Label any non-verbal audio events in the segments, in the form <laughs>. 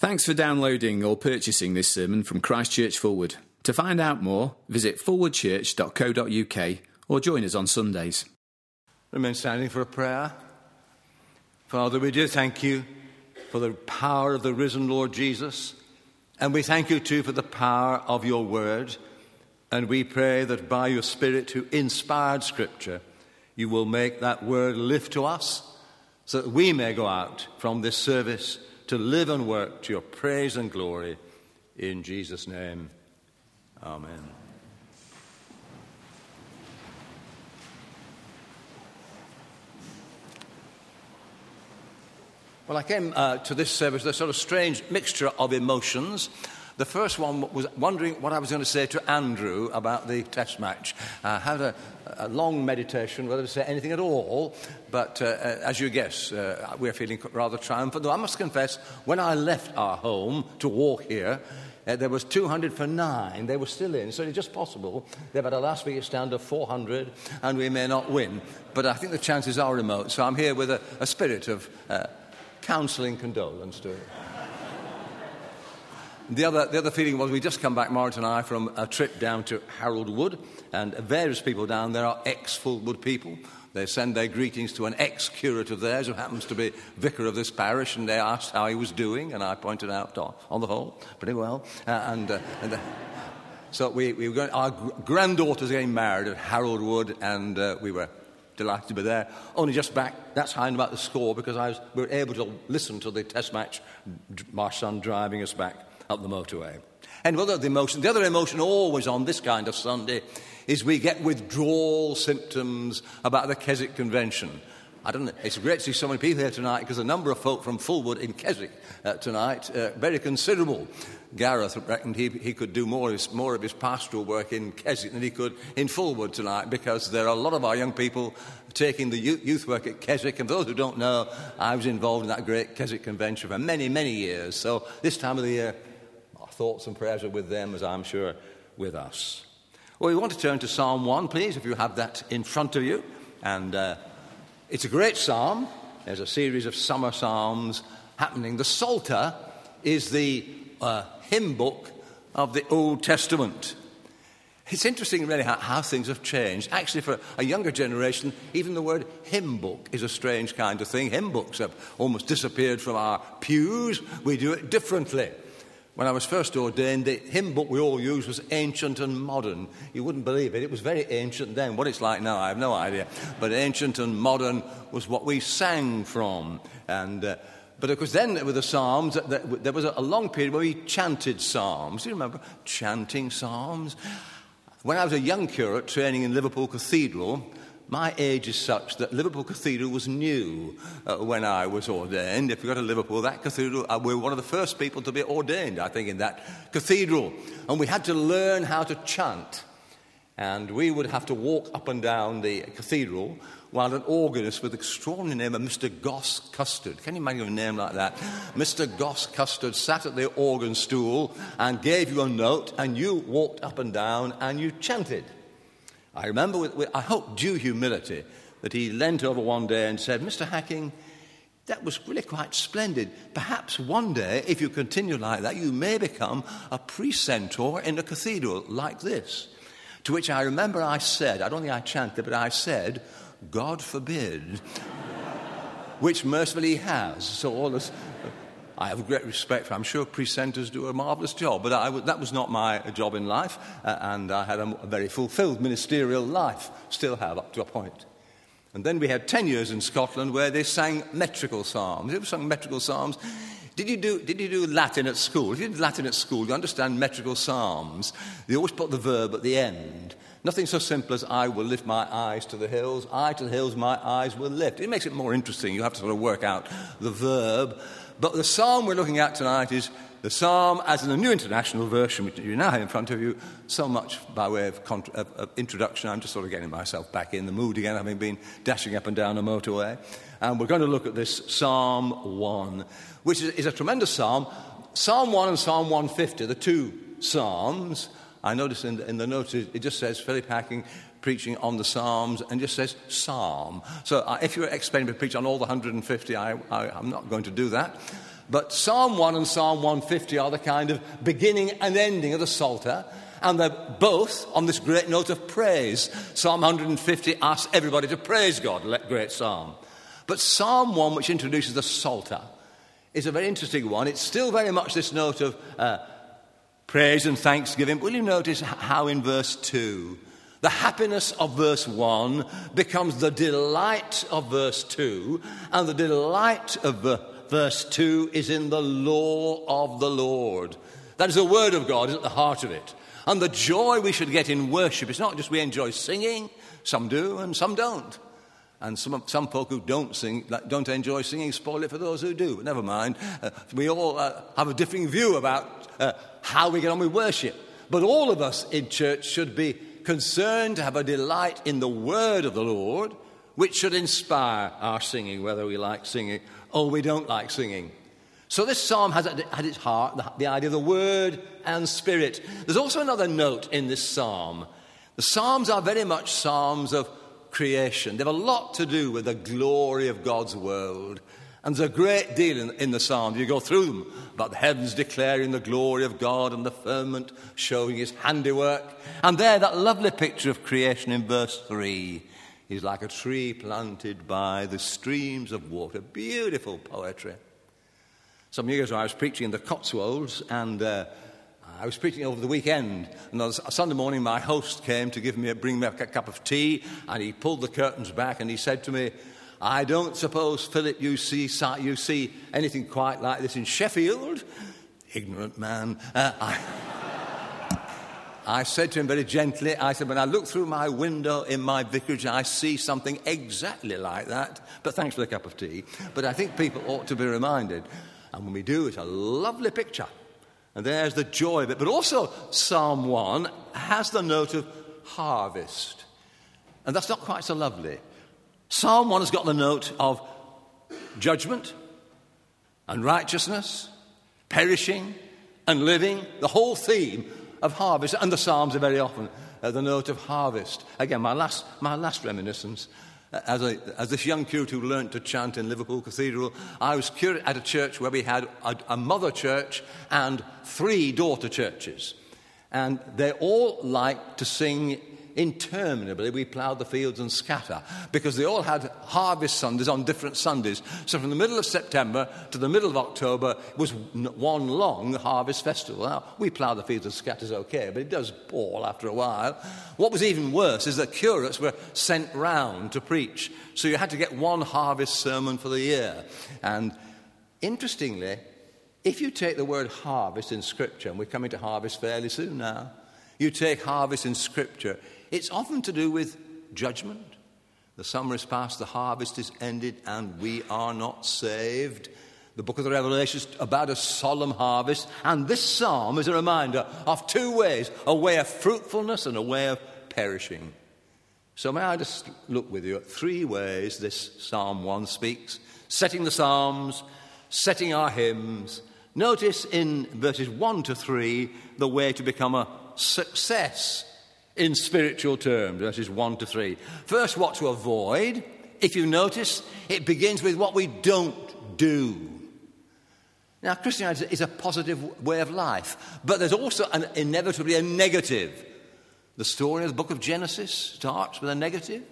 Thanks for downloading or purchasing this sermon from Christchurch Fulwood. To find out more, visit fulwoodchurch.co.uk or join us on Sundays. Remain standing for a prayer. Father, we do thank you for the power of the risen Lord Jesus, and we thank you too for the power of your word. And we pray that by your Spirit, who inspired Scripture, you will make that word live to us so that we may go out from this service to live and work to your praise and glory. In Jesus' name, Amen. Well, I came uh, to this service with a sort of strange mixture of emotions. The first one was wondering what I was going to say to Andrew about the test match. I had a, a long meditation whether to say anything at all, but uh, as you guess, uh, we're feeling rather triumphant. Though I must confess, when I left our home to walk here, uh, there was 200 for nine. They were still in, so it's just possible they've had a last wicket stand of 400 and we may not win. But I think the chances are remote, so I'm here with a, a spirit of uh, counselling condolence to the other, the other feeling was we just come back, Marit and I, from a trip down to Harold Wood, and various people down there are ex Fulwood people. They send their greetings to an ex curate of theirs who happens to be vicar of this parish, and they asked how he was doing, and I pointed out, oh, on the whole, pretty well. Uh, and, uh, and uh, so we, we were going, our granddaughter's getting married at Harold Wood, and uh, we were delighted to be there. Only just back, that's how high about the score because I was, we were able to listen to the test match, my son driving us back up the motorway. And what the emotion? The other emotion always on this kind of Sunday is we get withdrawal symptoms about the Keswick Convention. I don't know. It's great to see so many people here tonight because a number of folk from Fulwood in Keswick uh, tonight, uh, very considerable. Gareth reckoned he, he could do more of, his, more of his pastoral work in Keswick than he could in Fulwood tonight because there are a lot of our young people taking the youth work at Keswick. And for those who don't know, I was involved in that great Keswick convention for many, many years. So this time of the year, thoughts and prayers are with them, as I'm sure with us. Well, we want to turn to Psalm 1, please, if you have that in front of you. And uh, it's a great psalm. There's a series of summer psalms happening. The Psalter is the uh, hymn book of the Old Testament. It's interesting, really, how, how, things have changed. Actually, for a younger generation, even the word hymn book is a strange kind of thing. Hymn books have almost disappeared from our pews. We do it differently. When I was first ordained, the hymn book we all used was ancient and modern. You wouldn't believe it. It was very ancient then. What it's like now, I have no idea. But ancient and modern was what we sang from. And. Uh, but of course, then with the Psalms, there was a long period where we chanted Psalms. Do you remember chanting Psalms? When I was a young curate training in Liverpool Cathedral, my age is such that Liverpool Cathedral was new uh, when I was ordained. If you go to Liverpool, that cathedral, uh, we were one of the first people to be ordained, I think, in that cathedral. And we had to learn how to chant. And we would have to walk up and down the cathedral while an organist with extraordinary name of Mr. Goss Custard, can you imagine a name like that? Mr. Goss Custard sat at the organ stool and gave you a note, and you walked up and down and you chanted. I remember, with, with, I hope, due humility, that he leant over one day and said, Mr. Hacking, that was really quite splendid. Perhaps one day, if you continue like that, you may become a precentor in a cathedral like this. To which I remember I said, I don't think I chanted, but I said, God forbid. <laughs> which mercifully he has. So all this, I have great respect for. I'm sure precentors do a marvellous job, but I, that was not my job in life, uh, and I had a, a very fulfilled ministerial life, still have up to a point. And then we had 10 years in Scotland where they sang metrical psalms. They sung metrical psalms. Did you, do, did you do Latin at school? If you did Latin at school, you understand metrical psalms. They always put the verb at the end. Nothing so simple as I will lift my eyes to the hills. I to the hills, my eyes will lift. It makes it more interesting. You have to sort of work out the verb. But the psalm we're looking at tonight is the psalm as in the New International Version, which you now have in front of you. So much by way of, of, of, introduction. I'm just sort of getting myself back in the mood again, having been dashing up and down a motorway. And we're going to look at this Psalm 1, which is, is a tremendous psalm. Psalm 1 and Psalm 150, the two psalms. I notice in the, in the notes it just says Philip Hacking preaching on the Psalms and just says Psalm. So uh, if you're expecting to preach on all the 150, I, I, I'm not going to do that. But Psalm 1 and Psalm 150 are the kind of beginning and ending of the Psalter, and they're both on this great note of praise. Psalm 150 asks everybody to praise God, great psalm. But Psalm 1, which introduces the Psalter, is a very interesting one. It's still very much this note of uh, praise and thanksgiving. Will you notice how in verse 2, the happiness of verse 1 becomes the delight of verse 2, and the delight of verse 2 is in the law of the Lord. That is the word of God, at the heart of it. And the joy we should get in worship is not just we enjoy singing, some do and some don't. And some, some folk who don't sing, don't enjoy singing, spoil it for those who do. But never mind. Uh, we all uh, have a differing view about uh, how we get on with worship. But all of us in church should be concerned to have a delight in the word of the Lord, which should inspire our singing, whether we like singing or we don't like singing. So this psalm has at its heart the, idea of the word and spirit. There's also another note in this psalm. The psalms are very much psalms of creation. They have a lot to do with the glory of God's world. And there's a great deal in, in, the Psalms. You go through them about the heavens declaring the glory of God and the firmament showing his handiwork. And there, that lovely picture of creation in verse 3 is like a tree planted by the streams of water. Beautiful poetry. Some years ago, I was preaching in the Cotswolds, and uh, I was preaching over the weekend, and on Sunday morning, my host came to give me a, bring me a cup of tea, and he pulled the curtains back and he said to me, I don't suppose, Philip, you see, you see anything quite like this in Sheffield? Ignorant man. Uh, I, I said to him very gently, I said, when I look through my window in my vicarage, I see something exactly like that. But thanks for the cup of tea. But I think people ought to be reminded. And when we do, it's a lovely picture. And there's the joy of it. But also, Psalm 1 has the note of harvest. And that's not quite so lovely. Psalm 1 has got the note of judgment and righteousness, perishing and living, the whole theme of harvest. And the Psalms are very often uh, the note of harvest. Again, my last, my last reminiscence as, a, as this young curate who learnt to chant in Liverpool Cathedral, I was curate at a church where we had a, a mother church and three daughter churches. And they all liked to sing interminably we ploughed the fields and scatter because they all had harvest Sundays on different Sundays. So from the middle of September to the middle of October was one long harvest festival. Now, we plough the fields and scatter is okay, but it does pall after a while. What was even worse is that curates were sent round to preach. So you had to get one harvest sermon for the year. And interestingly, if you take the word harvest in Scripture, and we're coming to harvest fairly soon now, you take harvest in Scripture, it's often to do with judgment. The summer is past, the harvest is ended, and we are not saved. The book of the Revelation is about a solemn harvest, and this psalm is a reminder of two ways a way of fruitfulness and a way of perishing. So, may I just look with you at three ways this Psalm 1 speaks setting the Psalms, setting our hymns. Notice in verses 1 to 3 the way to become a success in spiritual terms, verses 1 to 3. First, what to avoid. If you notice, it begins with what we don't do. Now, Christianity is a positive way of life, but there's also an, inevitably a negative. The story of the book of Genesis starts with a negative.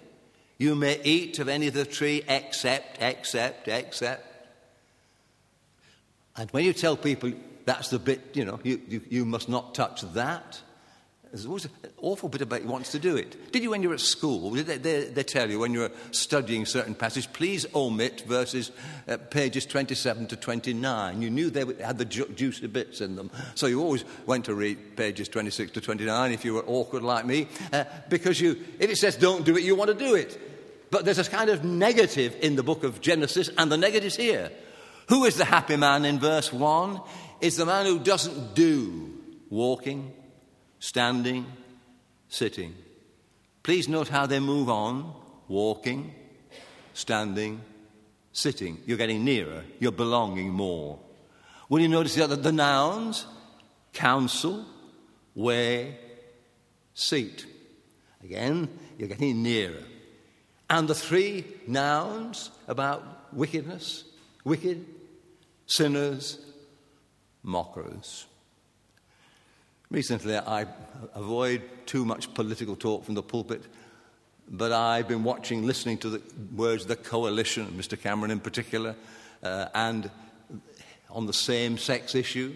You may eat of any of the tree except, except, except. And when you tell people that's the bit, you know, you, you, you must not touch that, there's always an awful bit about he wants to do it. Did you, when you were at school, did they, they, they tell you when you were studying certain passages, please omit verses, uh, pages 27 to 29? You knew they had the ju- juicy bits in them. So you always went to read pages 26 to 29 if you were awkward like me, uh, because you, if it says don't do it, you want to do it. But there's a kind of negative in the book of Genesis, and the negative's here. Who is the happy man in verse 1? Is the man who doesn't do walking, standing, sitting. Please note how they move on walking, standing, sitting. You're getting nearer, you're belonging more. Will you notice the, other, the nouns? Counsel, way, seat. Again, you're getting nearer. And the three nouns about wickedness, wicked, sinners, mockers. Recently, I avoid too much political talk from the pulpit, but I've been watching, listening to the words the coalition, Mr. Cameron in particular, uh, and on the same sex issue.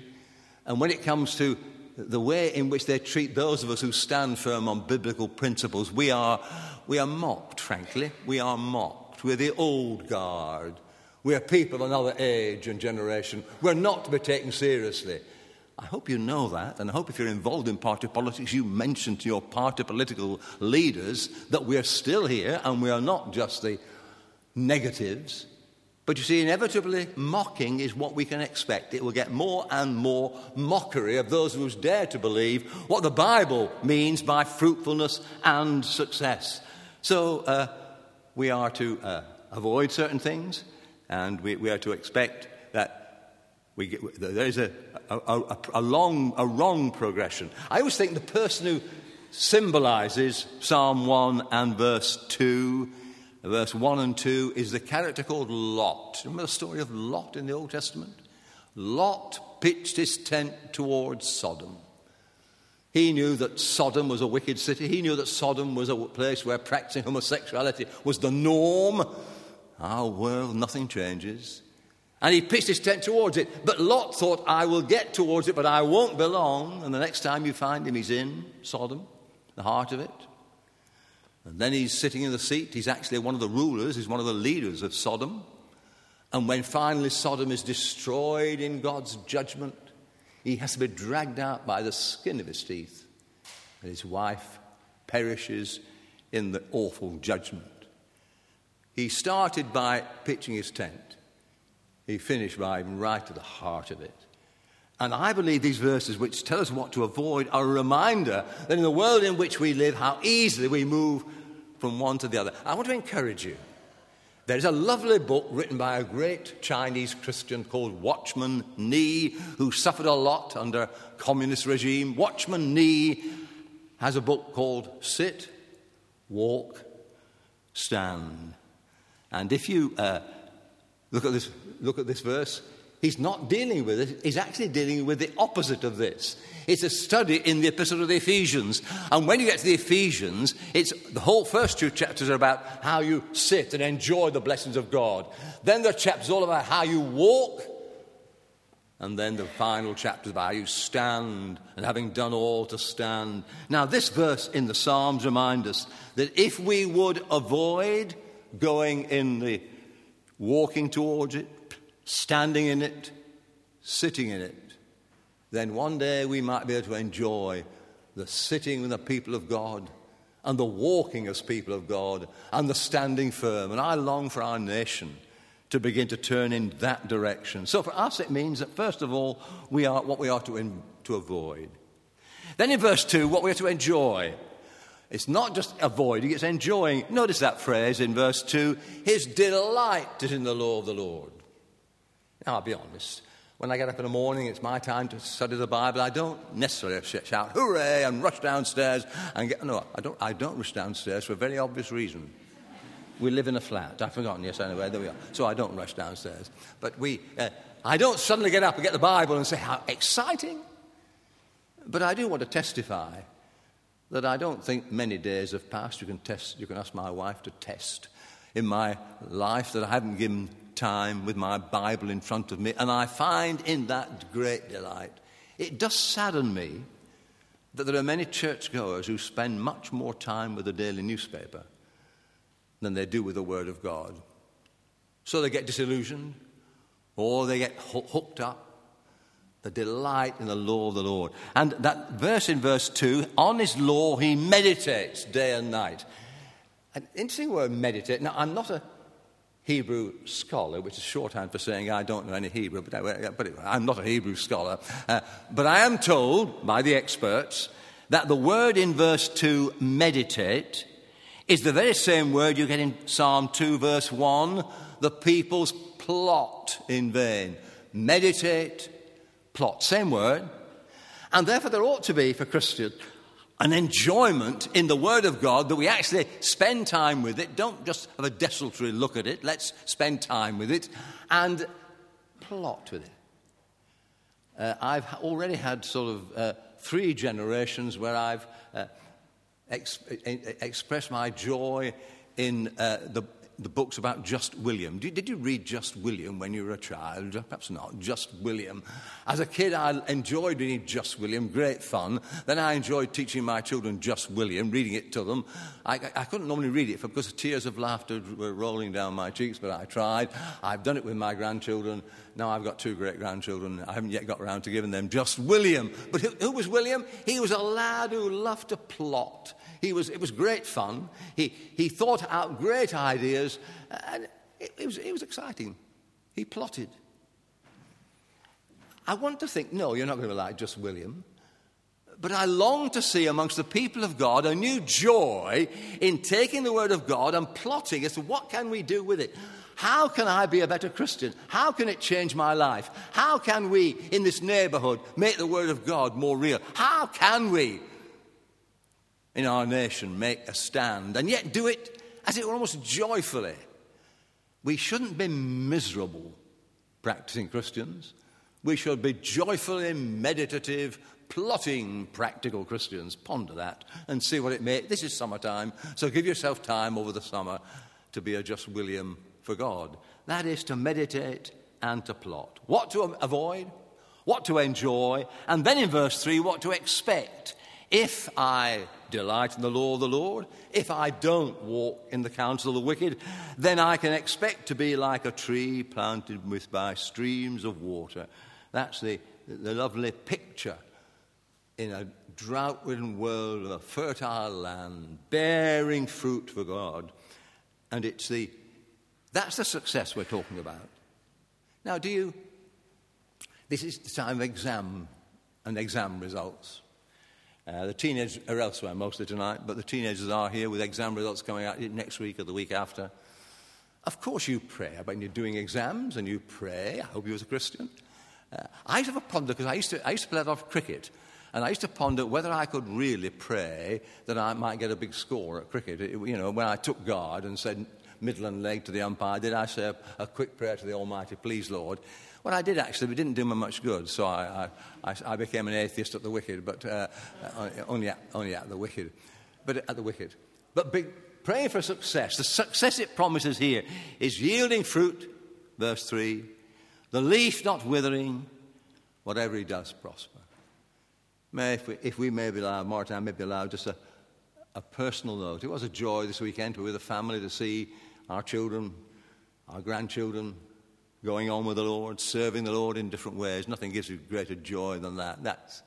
And when it comes to the way in which they treat those of us who stand firm on biblical principles, we are, we are mocked, frankly. We are mocked. We're the old guard. We're people of another age and generation. We're not to be taken seriously. I hope you know that, and I hope if you're involved in party politics, you mention to your party political leaders that we're still here and we are not just the negatives. But you see, inevitably, mocking is what we can expect. It will get more and more mockery of those who dare to believe what the Bible means by fruitfulness and success. So uh, we are to uh, avoid certain things, and we, we, are to expect that we get, there is a, a, a, a, long, a wrong progression. I always think the person who symbolizes Psalm 1 and verse 2 verse 1 and 2 is the character called Lot. Remember the story of Lot in the Old Testament? Lot pitched his tent towards Sodom. He knew that Sodom was a wicked city. He knew that Sodom was a place where practicing homosexuality was the norm. Our world, nothing changes. And he pitched his tent towards it. But Lot thought, I will get towards it, but I won't be long. And the next time you find him, he's in Sodom, the heart of it. And then he's sitting in the seat. He's actually one of the rulers, he's one of the leaders of Sodom. And when finally Sodom is destroyed in God's judgment, he has to be dragged out by the skin of his teeth. And his wife perishes in the awful judgment. He started by pitching his tent, he finished by right to the heart of it. And I believe these verses, which tell us what to avoid, are a reminder that in the world in which we live, how easily we move from one to the other. I want to encourage you. There is a lovely book written by a great Chinese Christian called Watchman Nee, who suffered a lot under communist regime. Watchman Nee has a book called Sit, Walk, Stand. And if you uh, look, at this, look at this verse, He's not dealing with it, he's actually dealing with the opposite of this. It's a study in the Epistle of the Ephesians. And when you get to the Ephesians, it's the whole first two chapters are about how you sit and enjoy the blessings of God. Then are chapters all about how you walk. And then the final chapter about how you stand and having done all to stand. Now, this verse in the Psalms reminds us that if we would avoid going in the walking towards it, standing in it, sitting in it, then one day we might be able to enjoy the sitting with the people of God and the walking as people of God and the standing firm. And I long for our nation to begin to turn in that direction. So for us, it means that first of all, we are what we are to, in, to avoid. Then in verse 2, what we are to enjoy. It's not just avoiding, it's enjoying. Notice that phrase in verse 2 His delight is in the law of the Lord. Now, I'll be honest. When I get up in the morning, it's my time to study the Bible. I don't necessarily shout, hooray, and rush downstairs and get. No, I don't, I don't rush downstairs for a very obvious reason. We live in a flat. I've forgotten, yes, anyway, there we are. So I don't rush downstairs. But we, uh, I don't suddenly get up and get the Bible and say, how exciting. But I do want to testify that I don't think many days have passed. You can, test, you can ask my wife to test in my life that I haven't given time with my Bible in front of me, and I find in that great delight. It does sadden me that there are many churchgoers who spend much more time with the daily newspaper than they do with the Word of God. So they get disillusioned or they get hooked up. The delight in the law of the Lord. And that verse in verse 2 on his law he meditates day and night. An interesting word, meditate. Now, I'm not a Hebrew scholar, which is shorthand for saying I don't know any Hebrew, but, I, I'm not a Hebrew scholar. Uh, but I am told by the experts that the word in verse 2, meditate, is the very same word you get in Psalm 2, verse 1 the people's plot in vain. Meditate, plot, same word. And therefore, there ought to be for Christians an enjoyment in the Word of God that we actually spend time with it. Don't just have a desultory look at it. Let's spend time with it and plot with it. Uh, I've already had sort of uh, three generations where I've uh, ex- expressed my joy in uh, the the books about Just William. Did, did, you read Just William when you were a child? Perhaps not. Just William. As a kid, I enjoyed reading Just William, great fun. Then I enjoyed teaching my children Just William, reading it to them. I, I couldn't normally read it because tears of laughter were rolling down my cheeks, but I tried. I've done it with my grandchildren. Now I've got two great grandchildren. I haven't yet got around to giving them Just William. But who, who was William? He was a lad who loved to plot. He was, it was great fun. He, he thought out great ideas, and it, it, was, it was exciting. He plotted. I want to think, no, you're not going to like just William. But I long to see amongst the people of God a new joy in taking the word of God and plotting as to what can we do with it. How can I be a better Christian? How can it change my life? How can we, in this neighborhood, make the Word of God more real? How can we in our nation make a stand and yet do it as it were almost joyfully. We shouldn't be miserable practicing Christians. We should be joyfully meditative, plotting practical Christians. Ponder that and see what it may. This is summertime, so give yourself time over the summer to be a just William for God. That is to meditate and to plot. What to avoid, what to enjoy, and then in verse 3, what to expect if I delight in the law of the Lord, if I don't walk in the counsel of the wicked, then I can expect to be like a tree planted with by streams of water. That's the, the lovely picture in a drought ridden world of a fertile land, bearing fruit for God. And it's the, that's the success we're talking about. Now, do you, this is the time of exam and exam results. Uh, the teenagers are elsewhere mostly tonight, but the teenagers are here with exam results coming out next week or the week after. Of course, you pray when you're doing exams and you pray. I hope you, as a Christian. Uh, I used to have a ponder because I used to, I used to play a lot of cricket, and I used to ponder whether I could really pray that I might get a big score at cricket. It, you know, when I took guard and said middle and leg to the umpire, did I say a, a quick prayer to the Almighty, please, Lord? Well, I did actually, but it didn't do me much good. So I, I, I became an atheist at the wicket, but uh, only, at, only at the wicket. But at the wicket. But big, praying for success. The success it promises here is yielding fruit, verse 3, the leaf not withering, whatever he does prosper. May, if we, if we may be allowed, Martin, I may be allowed just a, a personal note. It was a joy this weekend to be with the family to see our children, our grandchildren, going on with the Lord, serving the Lord in different ways. Nothing gives you greater joy than that. That's,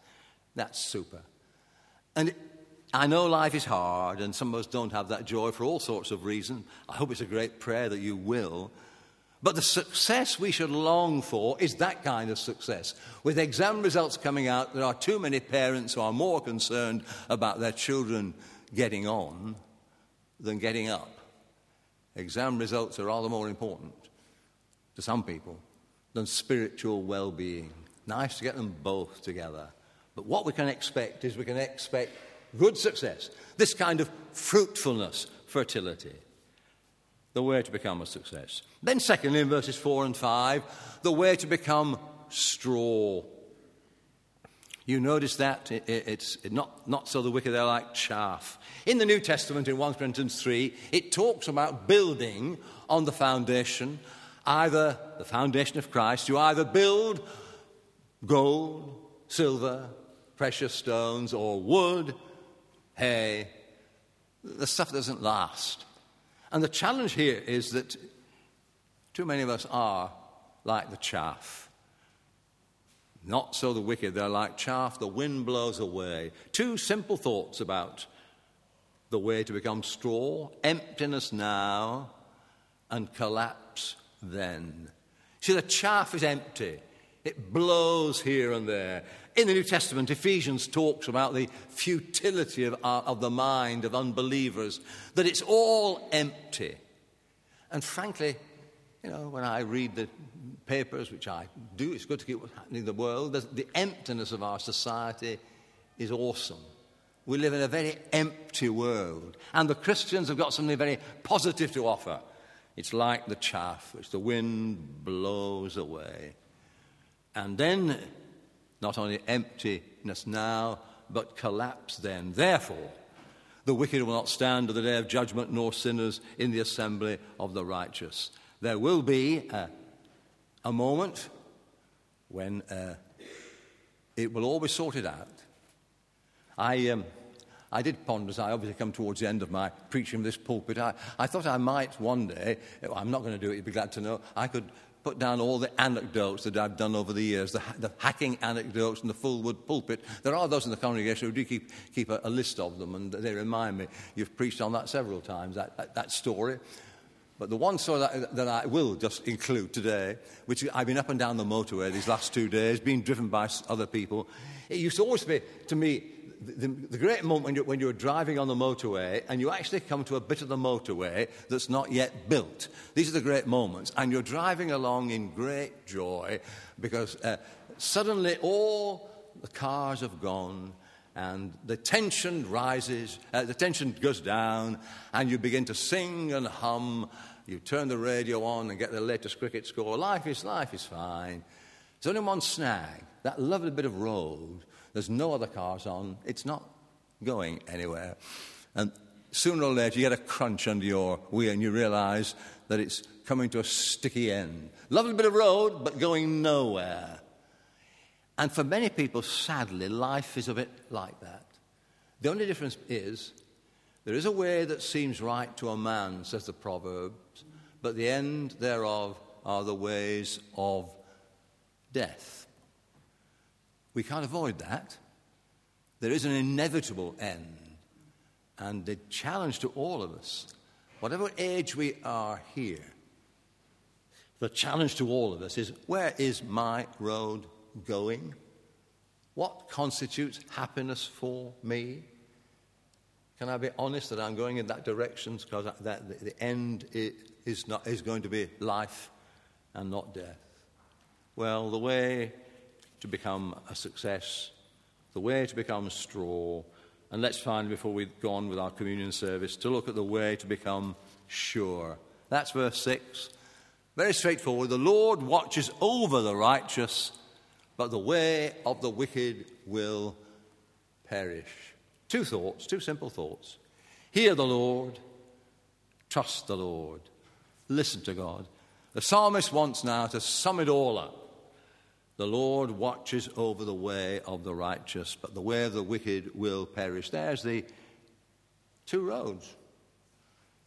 that's super. And I know life is hard, and some of us don't have that joy for all sorts of reasons. I hope it's a great prayer that you will. But the success we should long for is that kind of success. With exam results coming out, there are too many parents who are more concerned about their children getting on than getting up. Exam results are rather more important to some people than spiritual well being. Nice to get them both together. But what we can expect is we can expect good success, this kind of fruitfulness, fertility, the way to become a success. Then, secondly, in verses 4 and 5, the way to become straw. You notice that it's not, not so the wicked, they're like chaff. In the New Testament, in 1 Corinthians 3, it talks about building on the foundation either the foundation of Christ, you either build gold, silver, precious stones, or wood, hay. The stuff doesn't last. And the challenge here is that too many of us are like the chaff. Not so the wicked, they're like chaff, the wind blows away. Two simple thoughts about the way to become straw emptiness now and collapse then. See, the chaff is empty. It blows here and there. In the New Testament, Ephesians talks about the futility of, uh, of the mind of unbelievers, that it's all empty. And frankly, you know, when I read the papers, which I do, it's good to keep what's happening in the world, the emptiness of our society is awesome. We live in a very empty world. And the Christians have got something very positive to offer. It's like the chaff which the wind blows away. And then, not only emptiness now, but collapse then. Therefore, the wicked will not stand to the day of judgment, nor sinners in the assembly of the righteous. There will be a, a moment when uh, it will all be sorted out. I, um, I did ponder as I obviously come towards the end of my preaching this pulpit. I, I thought I might one day, oh, I'm not going to do it, you'd be glad to know, I could put down all the anecdotes that I've done over the years, the, the hacking anecdotes in the Fulwood pulpit. There are those in the congregation who do keep, keep a, a, list of them, and they remind me, you've preached on that several times, that, that, that story. But the one story that, that, I will just include today, which I've been up and down the motorway these last two days, being driven by other people, it used to always be, to me, the, the, great moment when you're, when you're driving on the motorway and you actually come to a bit of the motorway that's not yet built. These are the great moments. And you're driving along in great joy because uh, suddenly all the cars have gone and the tension rises, uh, the tension goes down, and you begin to sing and hum. You turn the radio on and get the latest cricket score. Life is life is fine. There's only one snag that lovely bit of road there's no other cars on. It's not going anywhere. And sooner or later, you get a crunch under your wheel and you realize that it's coming to a sticky end. Lovely bit of road, but going nowhere. And for many people, sadly, life is a bit like that. The only difference is there is a way that seems right to a man, says the Proverbs, but the end thereof are the ways of death. We can't avoid that. There is an inevitable end. And the challenge to all of us, whatever age we are here, the challenge to all of us is where is my road going? What constitutes happiness for me? Can I be honest that I'm going in that direction because that the end is, not, is going to be life and not death? Well, the way to become a success, the way to become straw, and let's find, before we go on with our communion service, to look at the way to become sure. That's verse 6. Very straightforward. The Lord watches over the righteous, but the way of the wicked will perish. Two thoughts, two simple thoughts. Hear the Lord, trust the Lord, listen to God. The psalmist wants now to sum it all up. The Lord watches over the way of the righteous, but the way of the wicked will perish. There's the two roads.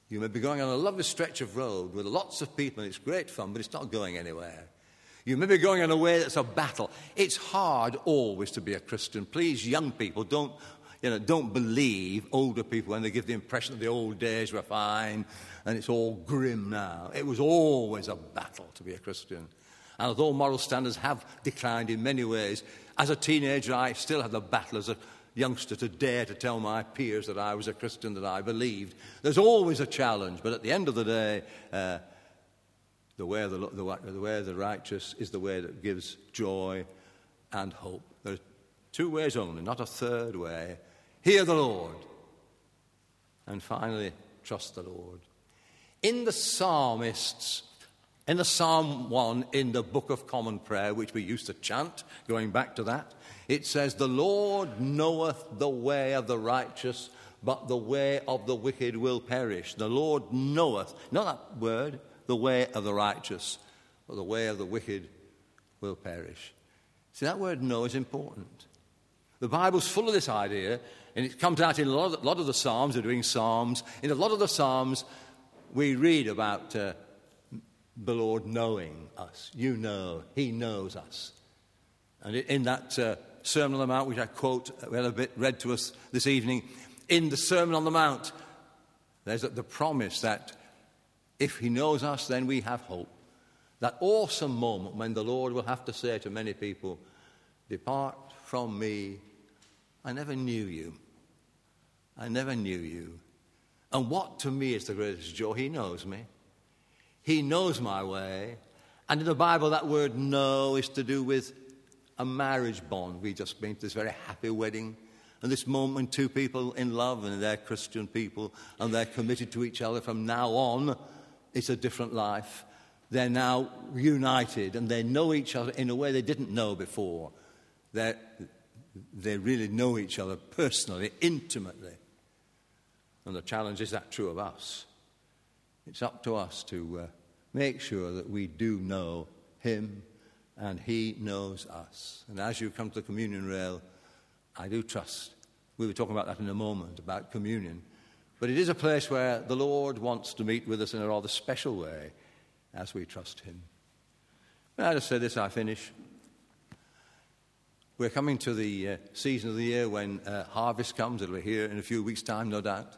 You may be going on a lovely stretch of road with lots of people, and it's great fun, but it's not going anywhere. You may be going in a way that's a battle. It's hard always to be a Christian. Please, young people, don't, you know, don't believe older people when they give the impression that the old days were fine and it's all grim now. It was always a battle to be a Christian. And although moral standards have declined in many ways, as a teenager, I still had the battle as a youngster to dare to tell my peers that I was a Christian, that I believed. There's always a challenge, but at the end of the day, uh, the, way of the, the, the way of the righteous is the way that gives joy and hope. There are two ways only, not a third way. Hear the Lord. And finally, trust the Lord. In the psalmist's in the Psalm 1 in the Book of Common Prayer, which we used to chant, going back to that, it says, The Lord knoweth the way of the righteous, but the way of the wicked will perish. The Lord knoweth, not that word, the way of the righteous, but the way of the wicked will perish. See, that word know is important. The Bible's full of this idea, and it comes out in a lot of, lot of the Psalms. We're doing Psalms. In a lot of the Psalms, we read about uh, the Lord knowing us. You know, He knows us. And in that uh, Sermon on the Mount, which I quote, uh, we had a bit read to us this evening, in the Sermon on the Mount, there's the promise that if He knows us, then we have hope. That awesome moment when the Lord will have to say to many people, Depart from me, I never knew you. I never knew you. And what to me is the greatest joy? He knows me. He knows my way. And in the Bible, that word know is to do with a marriage bond. We just been to this very happy wedding. And this moment when two people in love and they're Christian people and they're committed to each other from now on, it's a different life. they're now united and they know each other in a way they didn't know before. they they really know each other personally, intimately. And the challenge is that true of us? It's up to us to uh, make sure that we do know Him and He knows us. And as you come to the communion rail, I do trust. We were talking about that in a moment, about communion. But it is a place where the Lord wants to meet with us in a rather special way as we trust Him. May I just say this, I finish. We're coming to the uh, season of the year when uh, harvest comes. It'll be here in a few weeks' time, no doubt.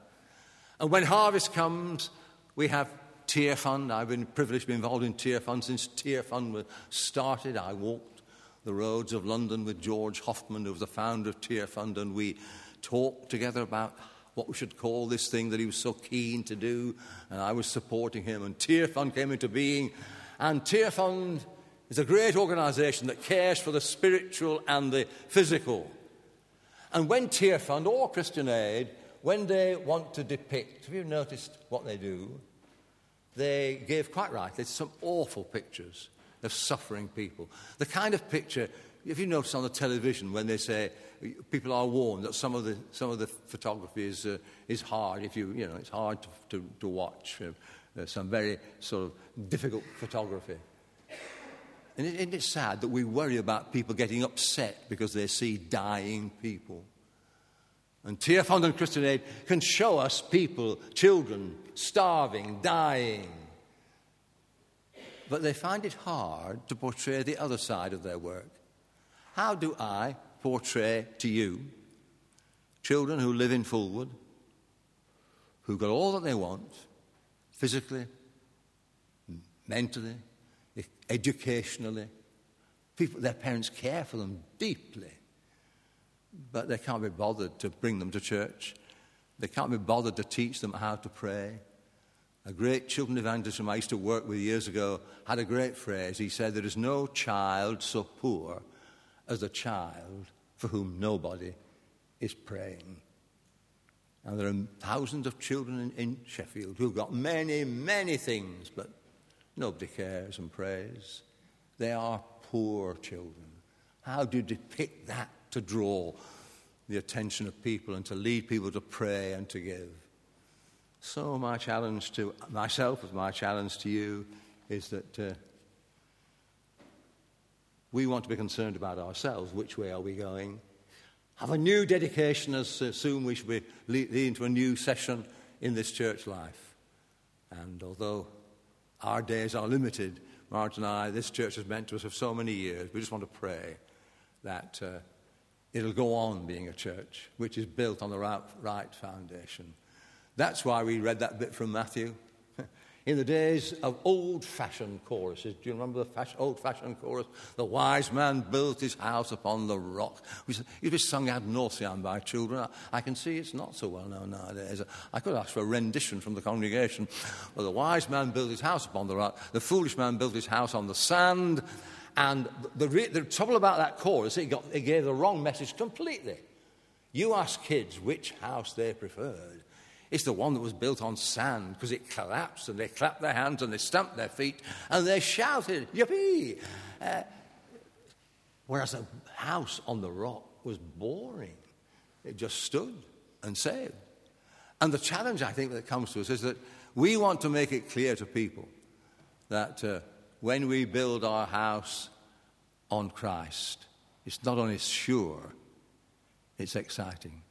And when harvest comes, we have Tear Fund. I've been privileged to be involved in Tear Fund since Tear Fund was started. I walked the roads of London with George Hoffman, who was the founder of Tear Fund, and we talked together about what we should call this thing that he was so keen to do, and I was supporting him. And Tear Fund came into being, and Tear Fund is a great organization that cares for the spiritual and the physical. And when Tear Fund or Christian Aid, when they want to depict, have you noticed what they do? They give, quite rightly, some awful pictures of suffering people. The kind of picture, if you notice on the television when they say, people are warned that some of the, some of the photography is, uh, is hard. If you, you know, it's hard to, to, to watch. Uh, some very sort of difficult photography. And it, it's sad that we worry about people getting upset because they see dying people. And Tear Fund and Christian Aid can show us people, children, starving, dying. But they find it hard to portray the other side of their work. How do I portray to you children who live in Fulwood, who got all that they want physically, mentally, educationally. People, their parents care for them deeply, but they can't be bothered to bring them to church. They can't be bothered to teach them how to pray. A great children evangelist whom I used to work with years ago had a great phrase. He said, There is no child so poor as a child for whom nobody is praying. And there are thousands of children in, in, Sheffield who've got many, many things, but nobody cares and prays. They are poor children. How do you depict that to draw the attention of people and to lead people to pray and to give? So, my challenge to myself, as my challenge to you, is that uh, we want to be concerned about ourselves. Which way are we going? Have a new dedication as uh, soon we should be leading a new session in this church life. And although our days are limited, Marge and I, this church has meant to us for so many years, we just want to pray that uh, it'll go on being a church which is built on the right, right foundation. That's why we read that bit from Matthew in the days of old fashioned choruses. Do you remember the old fashioned chorus? The wise man built his house upon the rock. It be sung ad nauseam by children. I, can see it's not so well known nowadays. I could ask for a rendition from the congregation. Well, the wise man built his house upon the rock, the foolish man built his house on the sand. And the, the, the trouble about that chorus, it, got, it gave the wrong message completely. You ask kids which house they preferred. It's the one that was built on sand because it collapsed and they clapped their hands and they stamped their feet and they shouted, Yippee! Uh, whereas a house on the rock was boring. It just stood and sailed. And the challenge, I think, that comes to us is that we want to make it clear to people that uh, when we build our house on Christ, it's not only sure, it's exciting.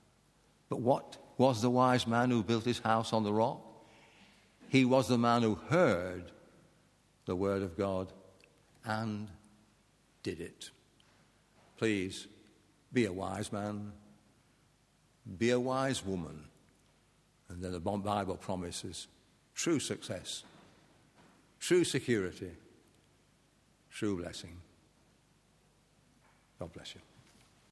But what was the wise man who built his house on the rock. He was the man who heard the word of God and did it. Please be a wise man, be a wise woman. And then the Bible promises true success, true security, true blessing. God bless you.